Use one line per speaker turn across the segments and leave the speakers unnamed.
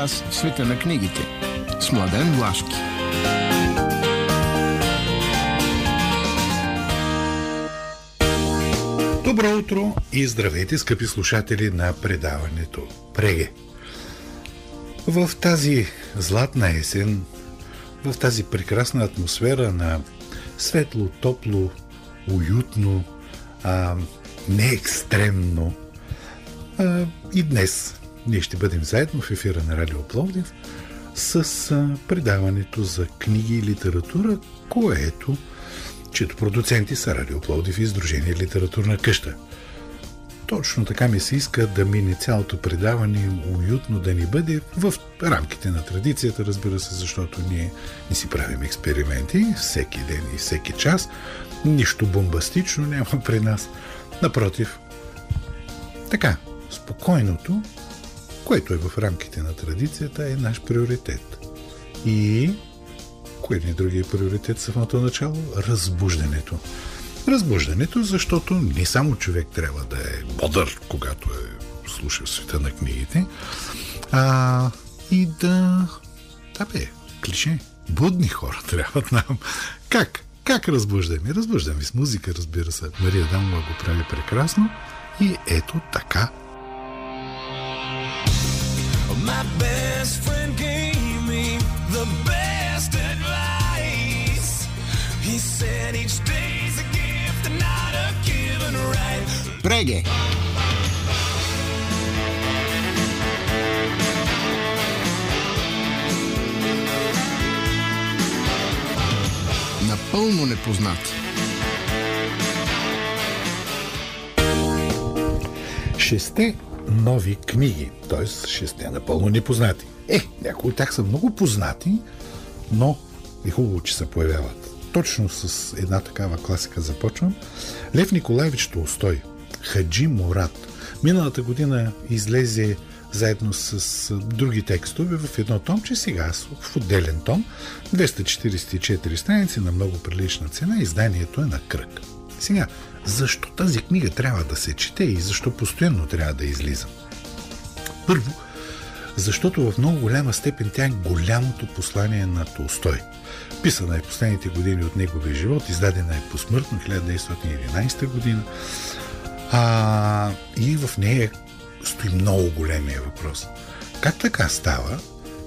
Час в света на книгите. С Младен Влашки.
Добро утро и здравейте, скъпи слушатели на предаването Преге. В тази златна есен, в тази прекрасна атмосфера на светло, топло, уютно, а, не екстремно, а, и днес ние ще бъдем заедно в ефира на Радио Пловдив с предаването за книги и литература, което, чето продуценти са Радио Пловдив и Сдружение Литературна къща. Точно така ми се иска да мине цялото предаване уютно да ни бъде в рамките на традицията, разбира се, защото ние не си правим експерименти всеки ден и всеки час. Нищо бомбастично няма при нас. Напротив, така, спокойното, което е в рамките на традицията, е наш приоритет. И кое ни другия приоритет в самото начало? Разбуждането. Разбуждането, защото не само човек трябва да е бодър, когато е слуша света на книгите, а и да... Да бе, клише. Будни хора трябват нам. Как? Как разбуждаме? Разбуждаме с музика, разбира се. Мария Дамова го прави прекрасно. И ето така My best friend gave me the best advice. He said each day's a gift and not a given right.
Преге. Напълно непознат.
Шесте нови книги, т.е. шесте напълно непознати. Е, някои от тях са много познати, но е хубаво, че се появяват. Точно с една такава класика започвам. Лев Николаевич Толстой, Хаджи Мурат. Миналата година излезе заедно с други текстове в едно томче, сега в отделен том, 244 страници на много прилична цена, изданието е на кръг. Сега, защо тази книга трябва да се чете и защо постоянно трябва да излиза? Първо, защото в много голяма степен тя е голямото послание на Толстой. Писана е последните години от неговия живот, издадена е посмъртно 1911 година. А, и в нея стои много големия въпрос. Как така става,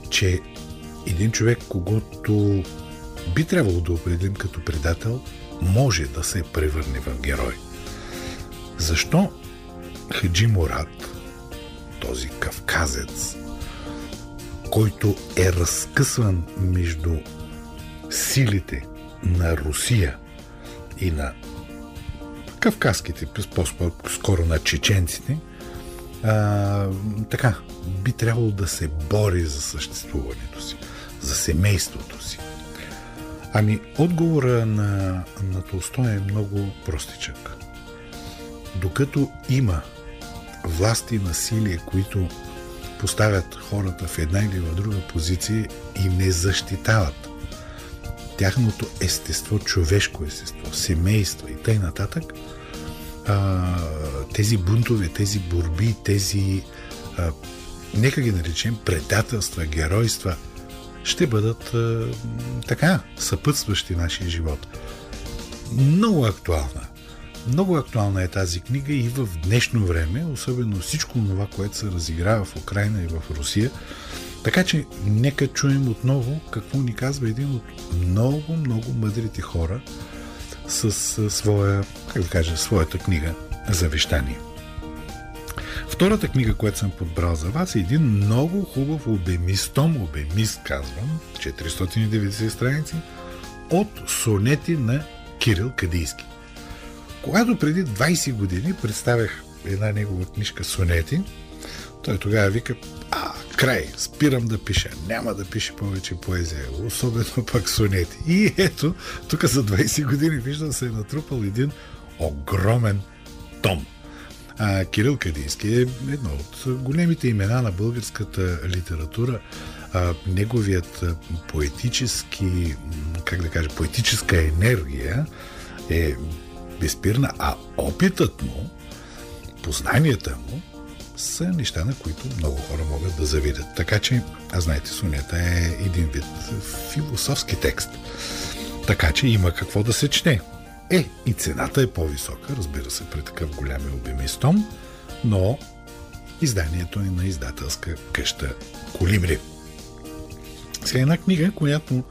че един човек, когато би трябвало да определим като предател, може да се превърне в герой. Защо Хаджи Мурат, този кавказец, който е разкъсван между силите на Русия и на кавказските, по-скоро на чеченците, а, така, би трябвало да се бори за съществуването си, за семейството си. Ами, отговора на, на Толстой е много простичък. Докато има власти и насилие, които поставят хората в една или в друга позиция и не защитават тяхното естество, човешко естество, семейство и т.н. нататък, тези бунтове, тези борби, тези, а, нека ги наречем, предателства, геройства – ще бъдат а, така, съпътстващи нашия живот. Много актуална. Много актуална е тази книга и в днешно време, особено всичко това, което се разиграва в Украина и в Русия. Така че нека чуем отново какво ни казва един от много, много мъдрите хора с, с своя, как да кажа, своята книга Завещание. Втората книга, която съм подбрал за вас е един много хубав обемист том, обемист казвам, 490 страници, от сонети на Кирил Кадийски. Когато преди 20 години представях една негова книжка Сонети, той тогава вика, а, край, спирам да пиша, няма да пише повече поезия, особено пък сонети. И ето, тук за 20 години виждам се е натрупал един огромен том. А, Кирил Кадийски е едно от големите имена на българската литература. А, неговият поетически, как да кажа, поетическа енергия е безспирна, а опитът му, познанията му са неща, на които много хора могат да завидят. Така че, а знаете, сонета е един вид философски текст. Така че има какво да се чете. Е, и цената е по-висока, разбира се, при такъв голям и обемист но изданието е на издателска къща Колибри. Сега една книга, която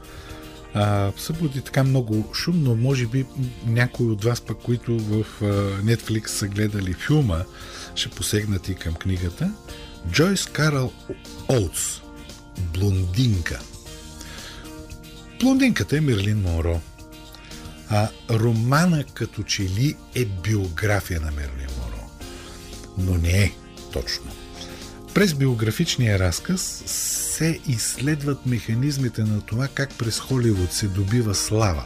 а, събуди така много шум, но може би някои от вас пък, които в а, Netflix са гледали филма, ще посегнат и към книгата. Джойс Карл Оутс Блондинка. Блондинката е Мерлин Монро. А романа като че ли е биография на Мерлин Монро. Но не е точно. През биографичния разказ се изследват механизмите на това как през Холивуд се добива слава.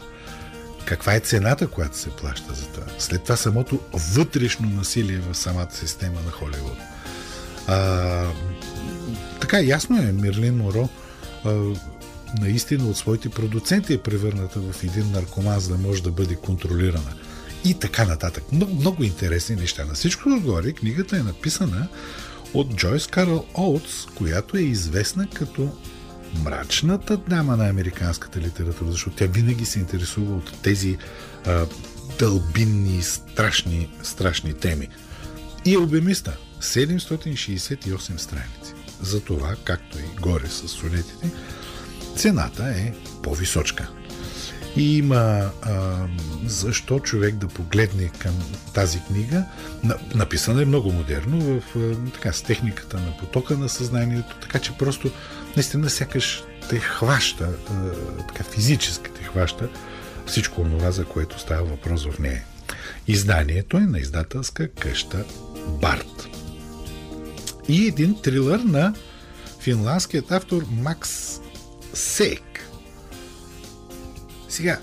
Каква е цената, която се плаща за това? След това самото вътрешно насилие в самата система на Холивуд. А, така, ясно е, Мерлин Моро а, наистина от своите продуценти е превърната в един наркоман, за да може да бъде контролирана. И така нататък. Много, много интересни неща. На всичко отгоре книгата е написана от Джойс Карл Оутс, която е известна като мрачната дама на американската литература, защото тя винаги се интересува от тези а, дълбинни, страшни, страшни теми. И е обемиста. 768 страници. За това, както и горе с сонетите, цената е по-височка. И има а, защо човек да погледне към тази книга. Написана е много модерно, в, а, така, с техниката на потока на съзнанието, така че просто наистина сякаш те хваща, а, така физически те хваща всичко това, за което става въпрос в нея. Изданието е на издателска къща Барт. И един трилър на финландският автор Макс Сек. Сега,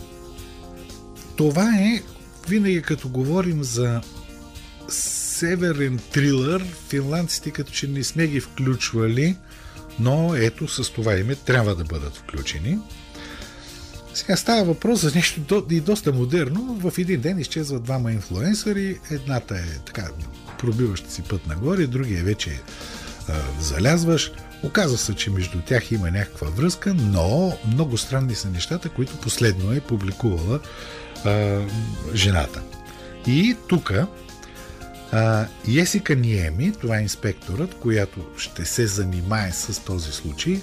това е винаги като говорим за северен трилър, финландците като че не сме ги включвали, но ето с това име трябва да бъдат включени. Сега става въпрос за нещо и доста модерно. В един ден изчезват двама инфлуенсъри. Едната е така пробиваща си път нагоре, другия вече а, залязваш. Оказва се, че между тях има някаква връзка, но много странни са нещата, които последно е публикувала а, жената. И тук Есика Ниеми, това е инспекторът, която ще се занимае с този случай,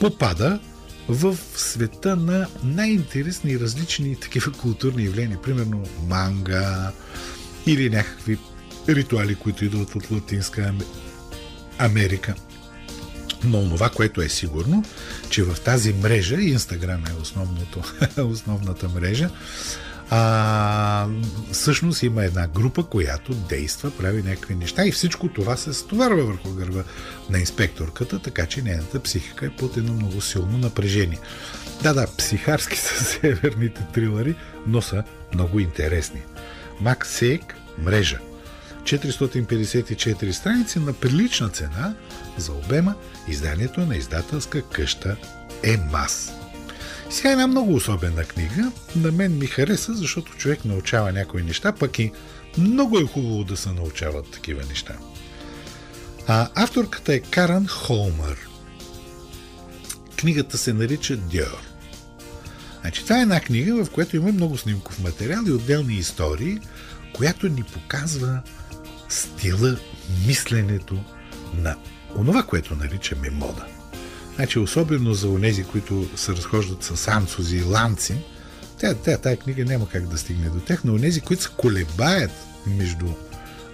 попада в света на най-интересни различни такива културни явления, примерно манга или някакви ритуали, които идват от Латинска Америка. Но това, което е сигурно, че в тази мрежа, Инстаграм е основното, основната мрежа, а, всъщност има една група, която действа, прави някакви неща и всичко това се стоварва върху гърба на инспекторката, така че нейната психика е под едно много силно напрежение. Да, да, психарски са северните трилъри, но са много интересни. Мак Сейк, мрежа. 454 страници на прилична цена за обема изданието на издателска къща Емас. Сега е една много особена книга. На мен ми хареса, защото човек научава някои неща, пък и много е хубаво да се научават такива неща. А авторката е Каран Холмър. Книгата се нарича Дьор. Значи, това е една книга, в която има много снимков материал и отделни истории, която ни показва стила, мисленето на онова, което наричаме мода. Значи, особено за онези, които се разхождат с анцузи и ланци, тя, тая книга няма как да стигне до тях, но онези, които се колебаят между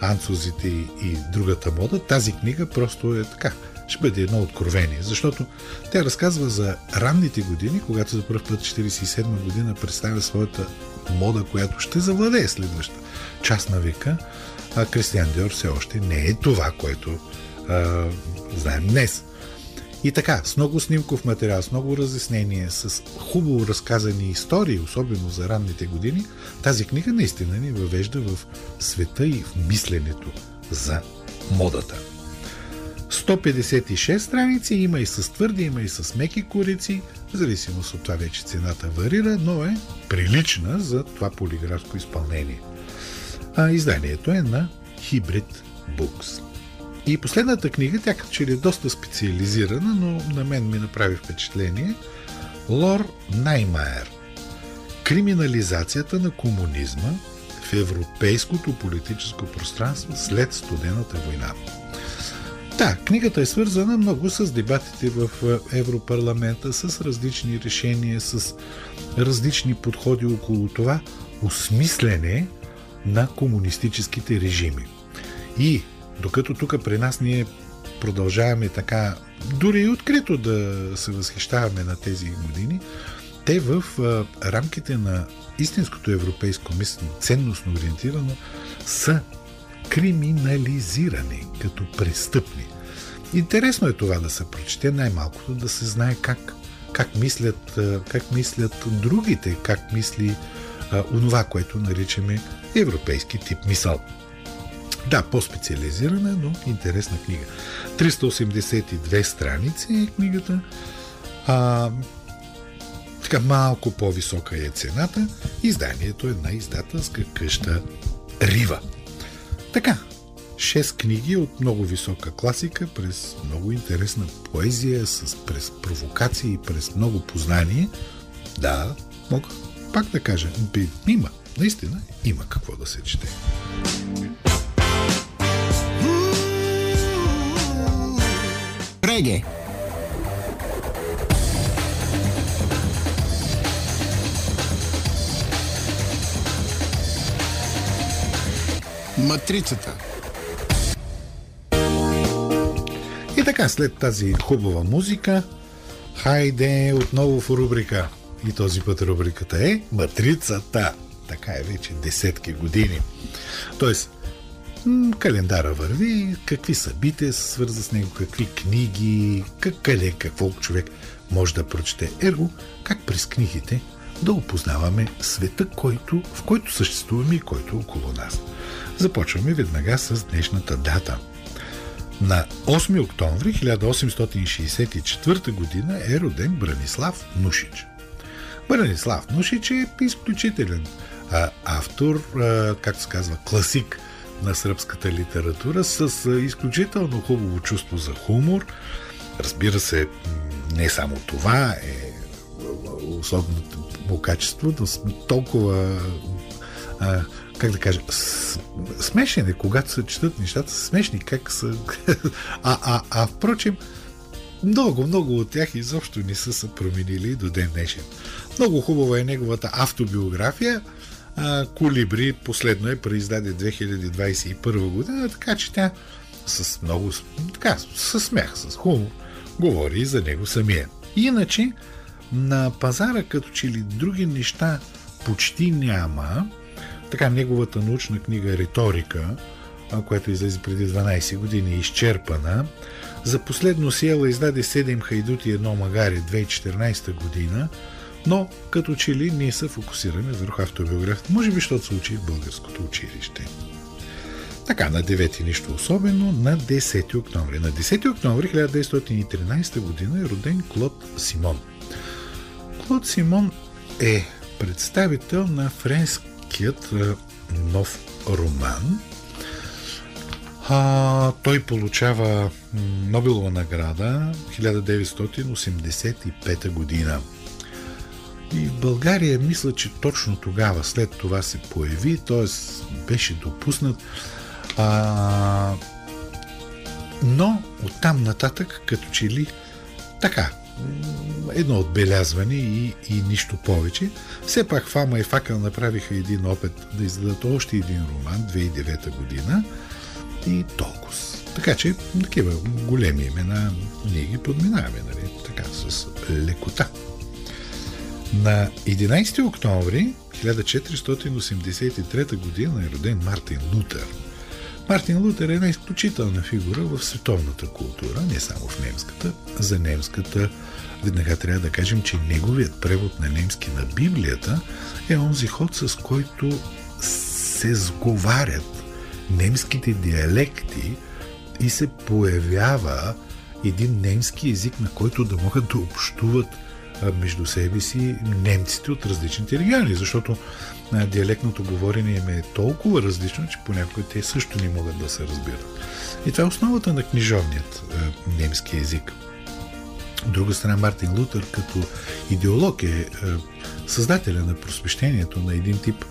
анцузите и, и другата мода, тази книга просто е така. Ще бъде едно откровение, защото тя разказва за ранните години, когато за първ път 47 година представя своята мода, която ще завладее следваща част на века, а Кристиан Диор все още не е това, което а, знаем днес. И така, с много снимков материал, с много разяснение, с хубаво разказани истории, особено за ранните години, тази книга наистина ни въвежда в света и в мисленето за модата. 156 страници има и с твърди, има и с меки корици, в зависимост от това вече цената варира, но е прилична за това полиграфско изпълнение. А изданието е на Hybrid Books. И последната книга, тя като че ли е доста специализирана, но на мен ми направи впечатление. Лор Наймайер. Криминализацията на комунизма в европейското политическо пространство след студената война. Да, книгата е свързана много с дебатите в Европарламента, с различни решения, с различни подходи около това осмислене на комунистическите режими. И докато тук при нас ние продължаваме така, дори и открито да се възхищаваме на тези години, те в рамките на истинското европейско мислене, ценностно ориентирано, са криминализирани като престъпни. Интересно е това да се прочете, най-малкото да се знае как, как, мислят, как мислят другите, как мисли онова, което наричаме европейски тип мисъл. Да, по-специализирана, но интересна книга. 382 страници е книгата. А, така малко по-висока е цената. Изданието е на издателска къща Рива. Така, 6 книги от много висока класика, през много интересна поезия, с, през провокации, през много познание. Да, мога пак да кажа, има, наистина има какво да се чете.
Реге Матрицата
И така, след тази хубава музика, хайде отново в рубрика. И този път рубриката е Матрицата. Така е вече десетки години. Тоест, календара върви, какви събития се свърза с него, какви книги, как, къде, какво човек може да прочете. Ерго, как през книгите да опознаваме света, който, в който съществуваме и който е около нас. Започваме веднага с днешната дата. На 8 октомври 1864 година е роден Бранислав Нушич. Бранислав Нушич е изключителен а, автор, а, както се казва, класик на сръбската литература с а, изключително хубаво чувство за хумор. Разбира се, не само това е особеното му качество, но толкова а, как да кажа, смешен е, когато се четат нещата, смешни, как са... а, а, а, впрочем, много, много от тях изобщо не са се променили до ден днешен. Много хубава е неговата автобиография. Колибри последно е преиздаде 2021 година, така че тя с много, така, с смях, с хумор, говори за него самия. Иначе, на пазара като че ли други неща почти няма, така неговата научна книга Риторика, която излезе преди 12 години, е изчерпана. За последно Сиела издаде 7 хайдути и едно магари 2014 година, но като че ли ние се фокусираме върху автобиографията, може би, защото се учи в българското училище. Така, на 9 нищо особено, на 10 октомври. На 10 октомври 1913 година е роден Клод Симон. Клод Симон е представител на френският нов роман. А, той получава Нобелова награда 1985 година. И в България мисля, че точно тогава, след това се появи, т.е. беше допуснат. А, но оттам нататък, като че ли така, едно отбелязване и, и нищо повече. Все пак Фама и Факъл направиха един опит да издадат още един роман 2009 година и толкова. Така че такива големи имена ние ги подминаваме, нали? така, с лекота. На 11 октомври 1483 година е роден Мартин Лутер. Мартин Лутер е една изключителна фигура в световната култура, не само в немската. За немската веднага трябва да кажем, че неговият превод на немски на Библията е онзи ход, с който се сговарят немските диалекти и се появява един немски език, на който да могат да общуват между себе си немците от различните региони, защото диалектното говорене им е толкова различно, че понякога те също не могат да се разбират. И това е основата на книжовният немски език. От друга страна, Мартин Лутър като идеолог е, е създателя на просвещението на един тип,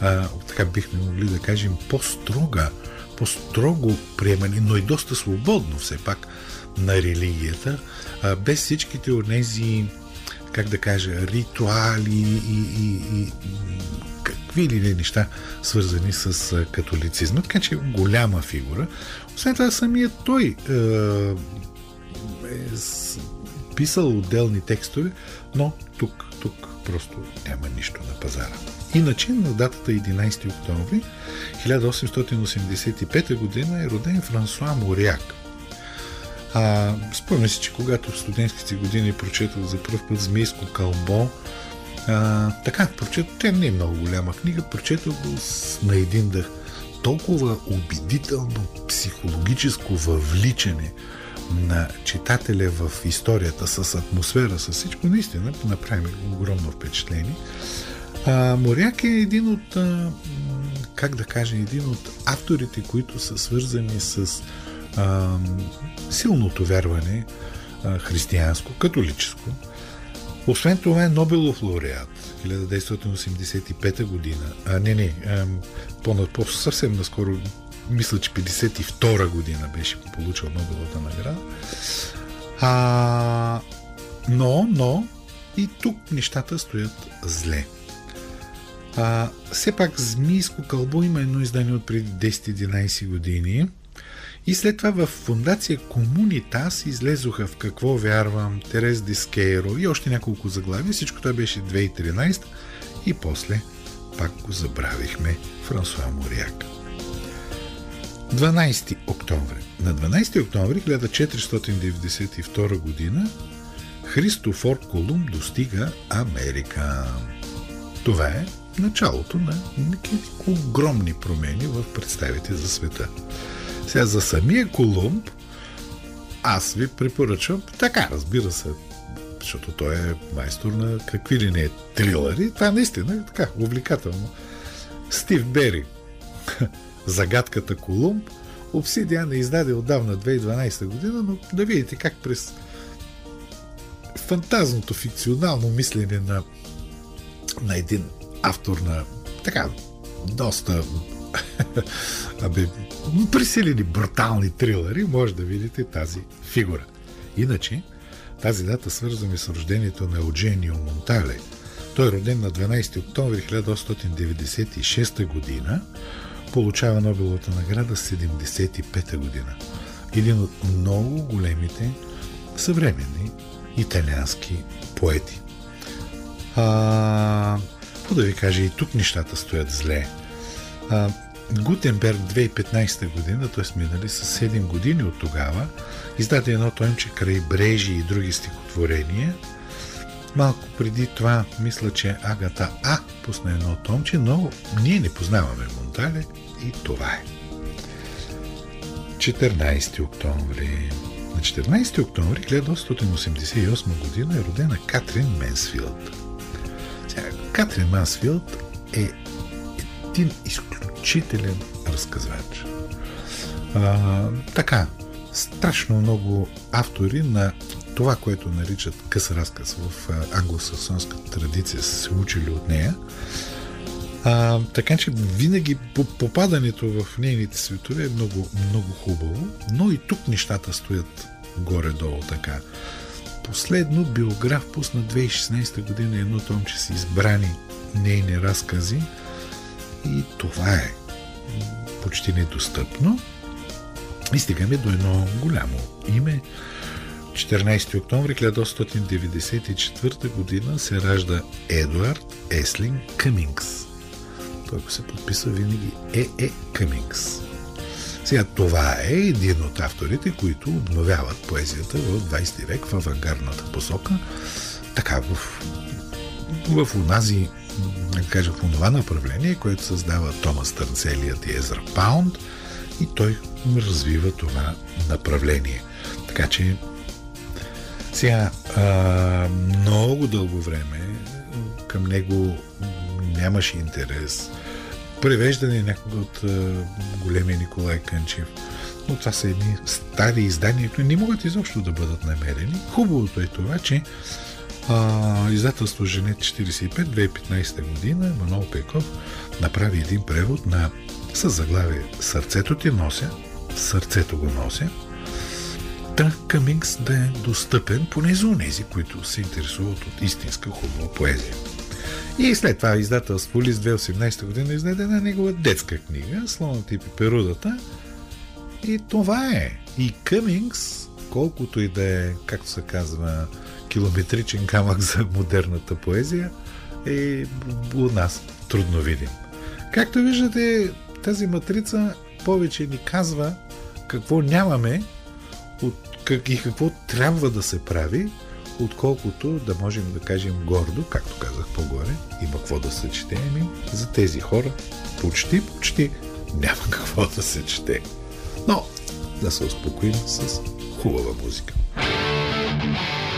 а, така бихме могли да кажем, по-строга, по-строго приемане, но и доста свободно все пак на религията, а, без всичките от тези, как да кажа, ритуали и, и, и какви ли не неща, свързани с католицизма. Така че голяма фигура. Освен това, самият той е, е писал отделни текстове, но тук, тук просто няма нищо на пазара. Иначе на датата 11 октомври 1885 година е роден Франсуа Моряк. А, спомня си, че когато в студентските години прочетох за първ път Змейско кълбо, а, така, прочетох, тя не е много голяма книга, прочетох го на един дъх. Толкова убедително психологическо въвличане – на читателя в историята с атмосфера, с всичко, наистина направи огромно впечатление. А, Моряк е един от, а, как да кажа, един от авторите, които са свързани с а, силното вярване а, християнско, католическо. Освен това е Нобелов лауреат 1985 година. А, не, не, а, по, по, съвсем наскоро мисля, че 52 година беше получил Нобеловата награда. А, но, но, и тук нещата стоят зле. А, все пак Змийско кълбо има едно издание от преди 10-11 години. И след това в фундация Комунитас излезоха в Какво вярвам, Терез Дискейро и още няколко заглави. Всичко това беше 2013 и после пак го забравихме Франсуа Моряк. 12 октомври. На 12 октомври 1492 година Христофор Колумб достига Америка. Това е началото на огромни промени в представите за света. Сега за самия Колумб аз ви препоръчвам така, разбира се, защото той е майстор на какви ли не е трилъри. Това наистина е така, увлекателно. Стив Бери загадката Колумб. Обсидиан е издаде отдавна 2012 година, но да видите как през фантазното, фикционално мислене на, на един автор на така доста абе, присилени брутални трилъри, може да видите тази фигура. Иначе, тази дата свързваме с рождението на Eugenio Монтале. Той е роден на 12 октомври 1896 година получава Нобеловата награда 75-та година. Един от много големите съвременни италиански поети. А, по да ви кажа, и тук нещата стоят зле. А, Гутенберг 2015 година, т.е. минали с 7 години от тогава, издаде едно томче край брежи и други стихотворения. Малко преди това, мисля, че Агата А пусна едно томче, но ние не познаваме Монтале и това е. 14 октомври. На 14 октомври 1888 година е родена Катрин Менсфилд. Катрин Менсфилд е един изключителен разказвач. А, така, страшно много автори на това, което наричат къс разказ в англосаксонската традиция, са се учили от нея. А, така че винаги попадането в нейните светове е много, много хубаво, но и тук нещата стоят горе-долу така. Последно биограф пусна 2016 година едно томче с избрани нейни разкази и това е почти недостъпно. И стигаме до едно голямо име. 14 октомври 1894 година се ражда Едуард Еслин Къмингс който се подписва винаги Е. Е. Къмингс. Сега това е един от авторите, които обновяват поезията в 20 век в авангарната посока, така в, в унази, да кажа, в онова направление, което създава Томас Търнцелият и Езра Паунд и той развива това направление. Така че Сега, а, много дълго време към него нямаше интерес. Превеждане някога от а, големия Николай Кънчев. Но това са едни стари издания, които не могат изобщо да бъдат намерени. Хубавото е това, че а, издателство Женет 45 2015 година Манол Пеков направи един превод на с заглавие Сърцето ти нося, сърцето го нося, Та Къмингс да е достъпен поне за унези, които се интересуват от истинска хубава поезия. И след това издателство Лист 2018 година издаде една негова детска книга Слоната и пеперудата. И това е. И Къмингс, колкото и да е, както се казва, километричен камък за модерната поезия, е у нас трудно видим. Както виждате, тази матрица повече ни казва какво нямаме от как и какво трябва да се прави, отколкото да можем да кажем гордо, както казах по-горе, има какво да се чете, ами за тези хора почти, почти няма какво да се чете. Но да се успокоим с хубава музика.
Реге.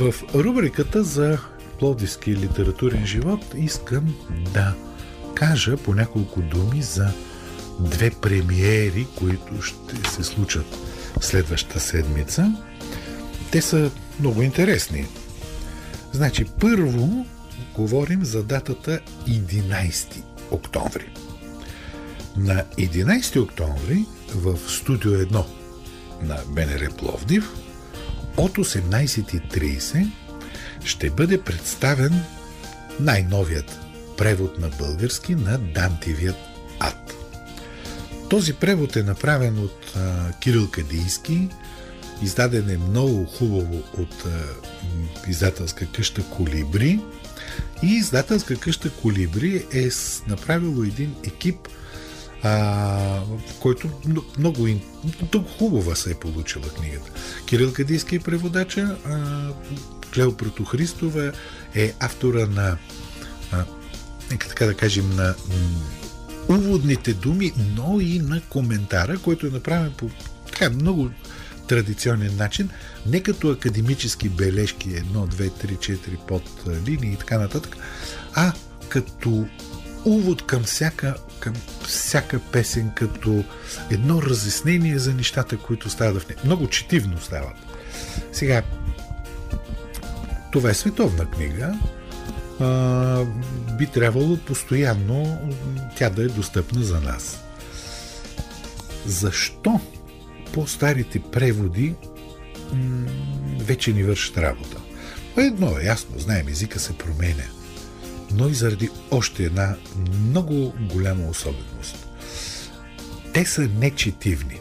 В рубриката за плодивски литературен живот искам да кажа по няколко думи за две премиери, които ще се случат следващата седмица. Те са много интересни. Значи, първо говорим за датата 11 октомври. На 11 октомври в студио 1 на БНР Пловдив от 18.30 ще бъде представен най-новият превод на български на Дантивият ад. Този превод е направен от а, Кирил Кадийски, Издаден е много хубаво от а, издателска къща Колибри. И издателска къща Колибри е направило един екип, а, който много, много хубава се е получила книгата. Кирил Кадийски е преводача, а, Клео Протохристова е автора на нека така да кажем на уводните думи, но и на коментара, който е направен по така много традиционен начин, не като академически бележки 1, 2, 3, 4 под линии и така нататък, а като увод към всяка, към всяка песен, като едно разяснение за нещата, които стават в нея. Много четивно стават. Сега, това е световна книга. А, би трябвало постоянно тя да е достъпна за нас. Защо по-старите преводи м- вече ни вършат работа. Едно е ясно, знаем, езика се променя, но и заради още една много голяма особеност. Те са нечетивни.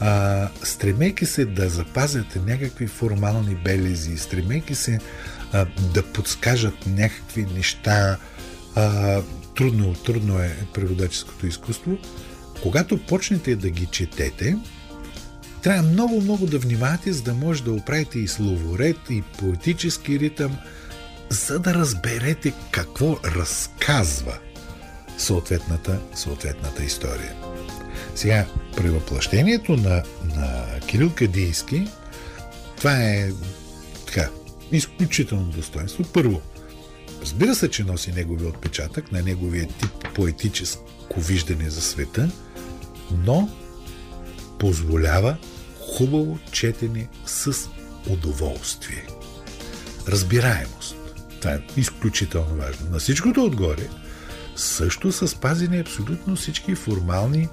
А, стремейки се да запазят някакви формални белези, стремейки се а, да подскажат някакви неща, а, трудно, трудно е преводаческото изкуство, когато почнете да ги четете, трябва много-много да внимавате, за да може да оправите и словоред, и поетически ритъм, за да разберете какво разказва съответната, съответната история. Сега, при на, на Кирил Кадийски, това е така, изключително достоинство. Първо, разбира се, че носи неговия отпечатък на неговия тип поетическо виждане за света, но позволява хубаво четене с удоволствие. Разбираемост. Е изключително важно. На всичкото отгоре също са спазени абсолютно всички формални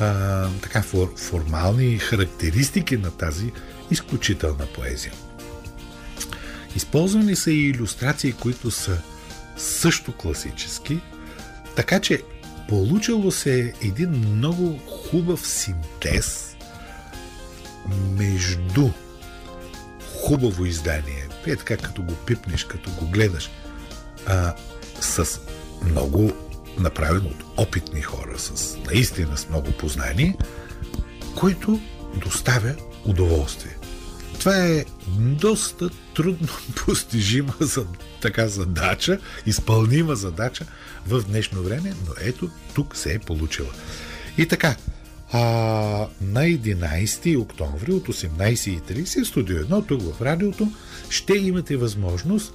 а, така, фор, формални характеристики на тази изключителна поезия. Използвани са и иллюстрации, които са също класически, така че получило се един много хубав синтез между хубаво издание, е така като го пипнеш, като го гледаш, а, с много направено от опитни хора, с наистина с много познание, който доставя удоволствие. Това е доста трудно постижима за така задача, изпълнима задача в днешно време, но ето тук се е получила. И така, а, на 11 октомври от 18.30 студио 1 тук в радиото ще имате възможност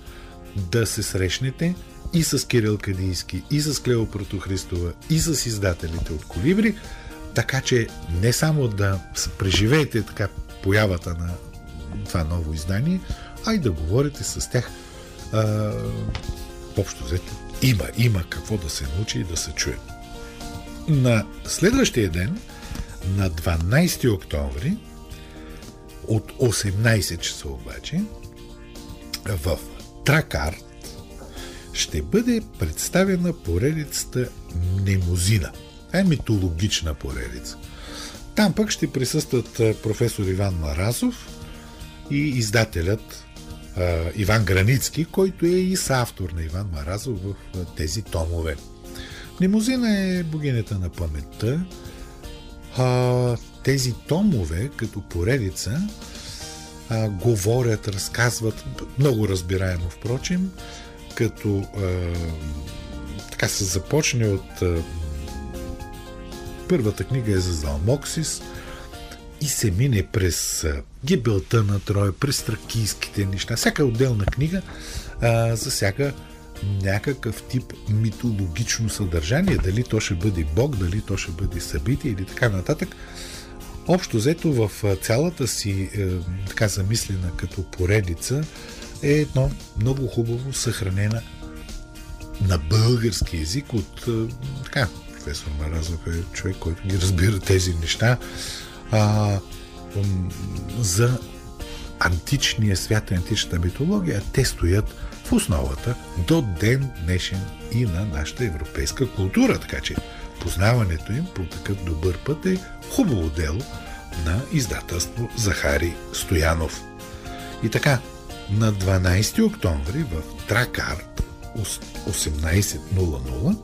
да се срещнете и с Кирил Кадийски, и с Клео Протохристова, и с издателите от Колибри, така че не само да преживеете така появата на това ново издание, а и да говорите с тях. А, общо взето, има, има какво да се научи и да се чуе. На следващия ден, на 12 октомври, от 18 часа обаче, в Тракарт ще бъде представена поредицата Немозина. Това е митологична поредица. Там пък ще присъстват професор Иван Маразов и издателят Иван Границки, който е и съавтор на Иван Маразов в тези томове. Немозина е богинята на паметта. А, тези томове, като поредица, а, говорят, разказват, много разбираемо, впрочем, като а, така се започне от а, първата книга е за Залмоксис и се мине през гибелта на Троя, през тракийските неща. Всяка отделна книга а, засяга някакъв тип митологично съдържание, дали то ще бъде Бог, дали то ще бъде събитие или така нататък. Общо взето в цялата си е, така замислена като поредица е едно много хубаво съхранена на български язик от е, така, професор Маразов е човек, който ги разбира тези неща а, за античния свят, античната митология, те стоят в основата до ден днешен и на нашата европейска култура. Така че познаването им по такъв добър път е хубаво дело на издателство Захари Стоянов. И така, на 12 октомври в Тракарт 18.00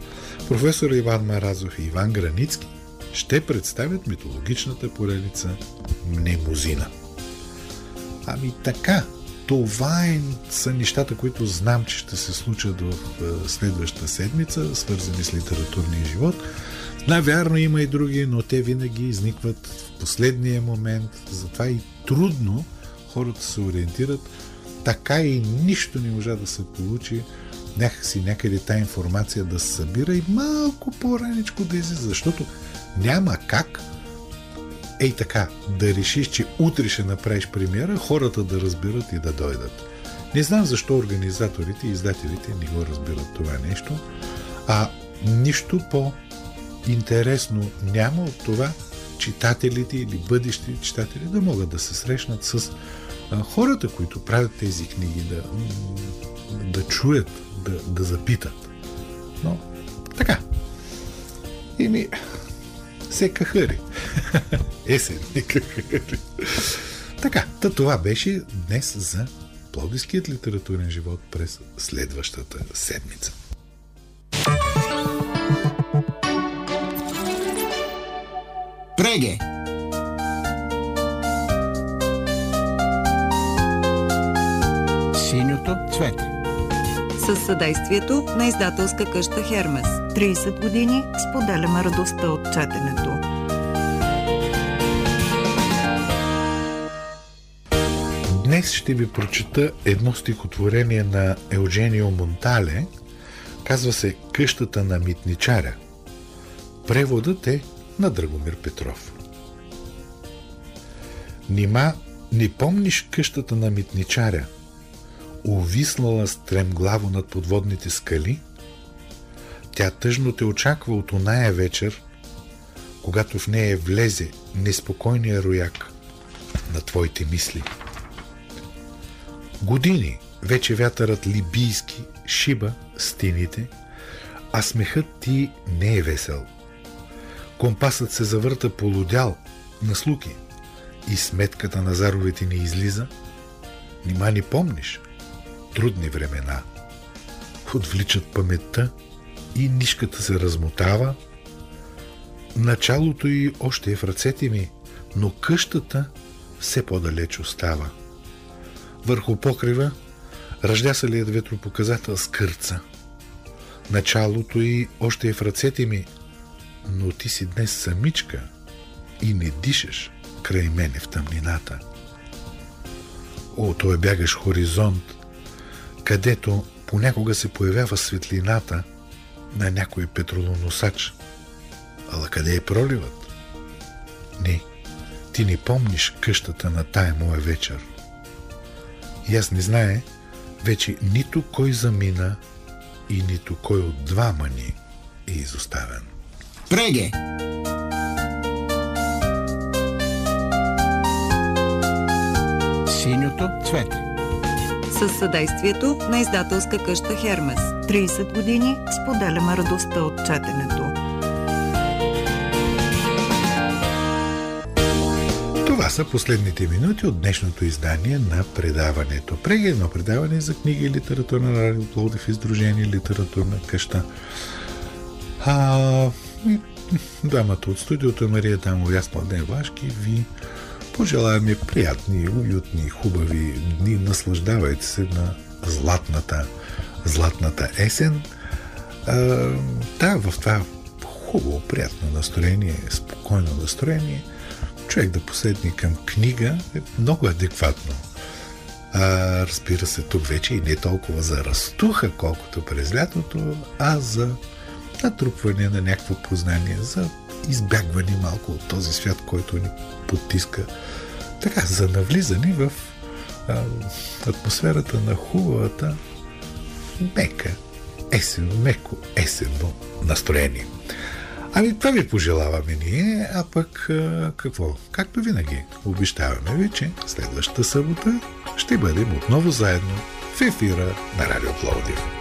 професор Иван Маразов и Иван Границки ще представят митологичната поредица Мнемозина. Ами така, това е, са нещата, които знам, че ще се случат в е, следващата седмица, свързани с литературния живот. Навярно има и други, но те винаги изникват в последния момент, затова и трудно хората се ориентират. Така и нищо не можа да се получи някакси някъде тази информация да се събира и малко по-раничко да излиза, защото няма как ей така, да решиш, че утре ще направиш премиера, хората да разберат и да дойдат. Не знам защо организаторите и издателите не го разбират това нещо, а нищо по-интересно няма от това читателите или бъдещи читатели да могат да се срещнат с хората, които правят тези книги, да, да чуят, да, да запитат. Но така. И се кахари. Есен, не кахари. Така, та това беше днес за Плодиският литературен живот през следващата седмица.
Преге! Синьото цвете
с съдействието на издателска къща Хермес.
30 години споделяме радостта от четенето.
Днес ще ви прочета едно стихотворение на Евгенио Монтале. Казва се Къщата на митничаря. Преводът е на Драгомир Петров. Нима не помниш къщата на митничаря – увиснала стремглаво над подводните скали, тя тъжно те очаква от оная вечер, когато в нея влезе неспокойния рояк на твоите мисли. Години вече вятърът либийски шиба стените, а смехът ти не е весел. Компасът се завърта полудял на слуки и сметката на заровете ни излиза – Нима ни помниш? Трудни времена. Отвличат паметта и нишката се размотава. Началото й още е в ръцете ми, но къщата все по-далеч остава. Върху покрива ръждя лият ветропоказател с кърца. Началото й още е в ръцете ми, но ти си днес самичка и не дишаш край мене в тъмнината. О, той бягаш хоризонт, където понякога се появява светлината на някой петролоносач. Ала къде е проливът? Не, ти не помниш къщата на тая моя вечер. И аз не знае вече нито кой замина и нито кой от двама ни е изоставен.
Преге! Синьото цвете.
С съдействието на издателска къща Хермес.
30 години споделяме радостта от четенето.
Това са последните минути от днешното издание на предаването. Преги едно предаване за книги и литература на Радио Пловдив издружение Литературна къща. А, и дамата от студиото Мария Дамова и аз Младен Вашки ви пожелаваме приятни, уютни, хубави дни. Наслаждавайте се на златната, златната есен. А, да, в това хубаво, приятно настроение, спокойно настроение, човек да поседне към книга е много адекватно. А, разбира се, тук вече и не толкова за растуха, колкото през лятото, а за натрупване на някакво познание, за избягване малко от този свят, който ни потиска. Така, за навлизане в а, атмосферата на хубавата, мека, есен, меко есенно настроение. Ами това ви пожелаваме ние, а пък а, какво? Както винаги, обещаваме ви, че следващата събота ще бъдем отново заедно в ефира на Радио Пловдив.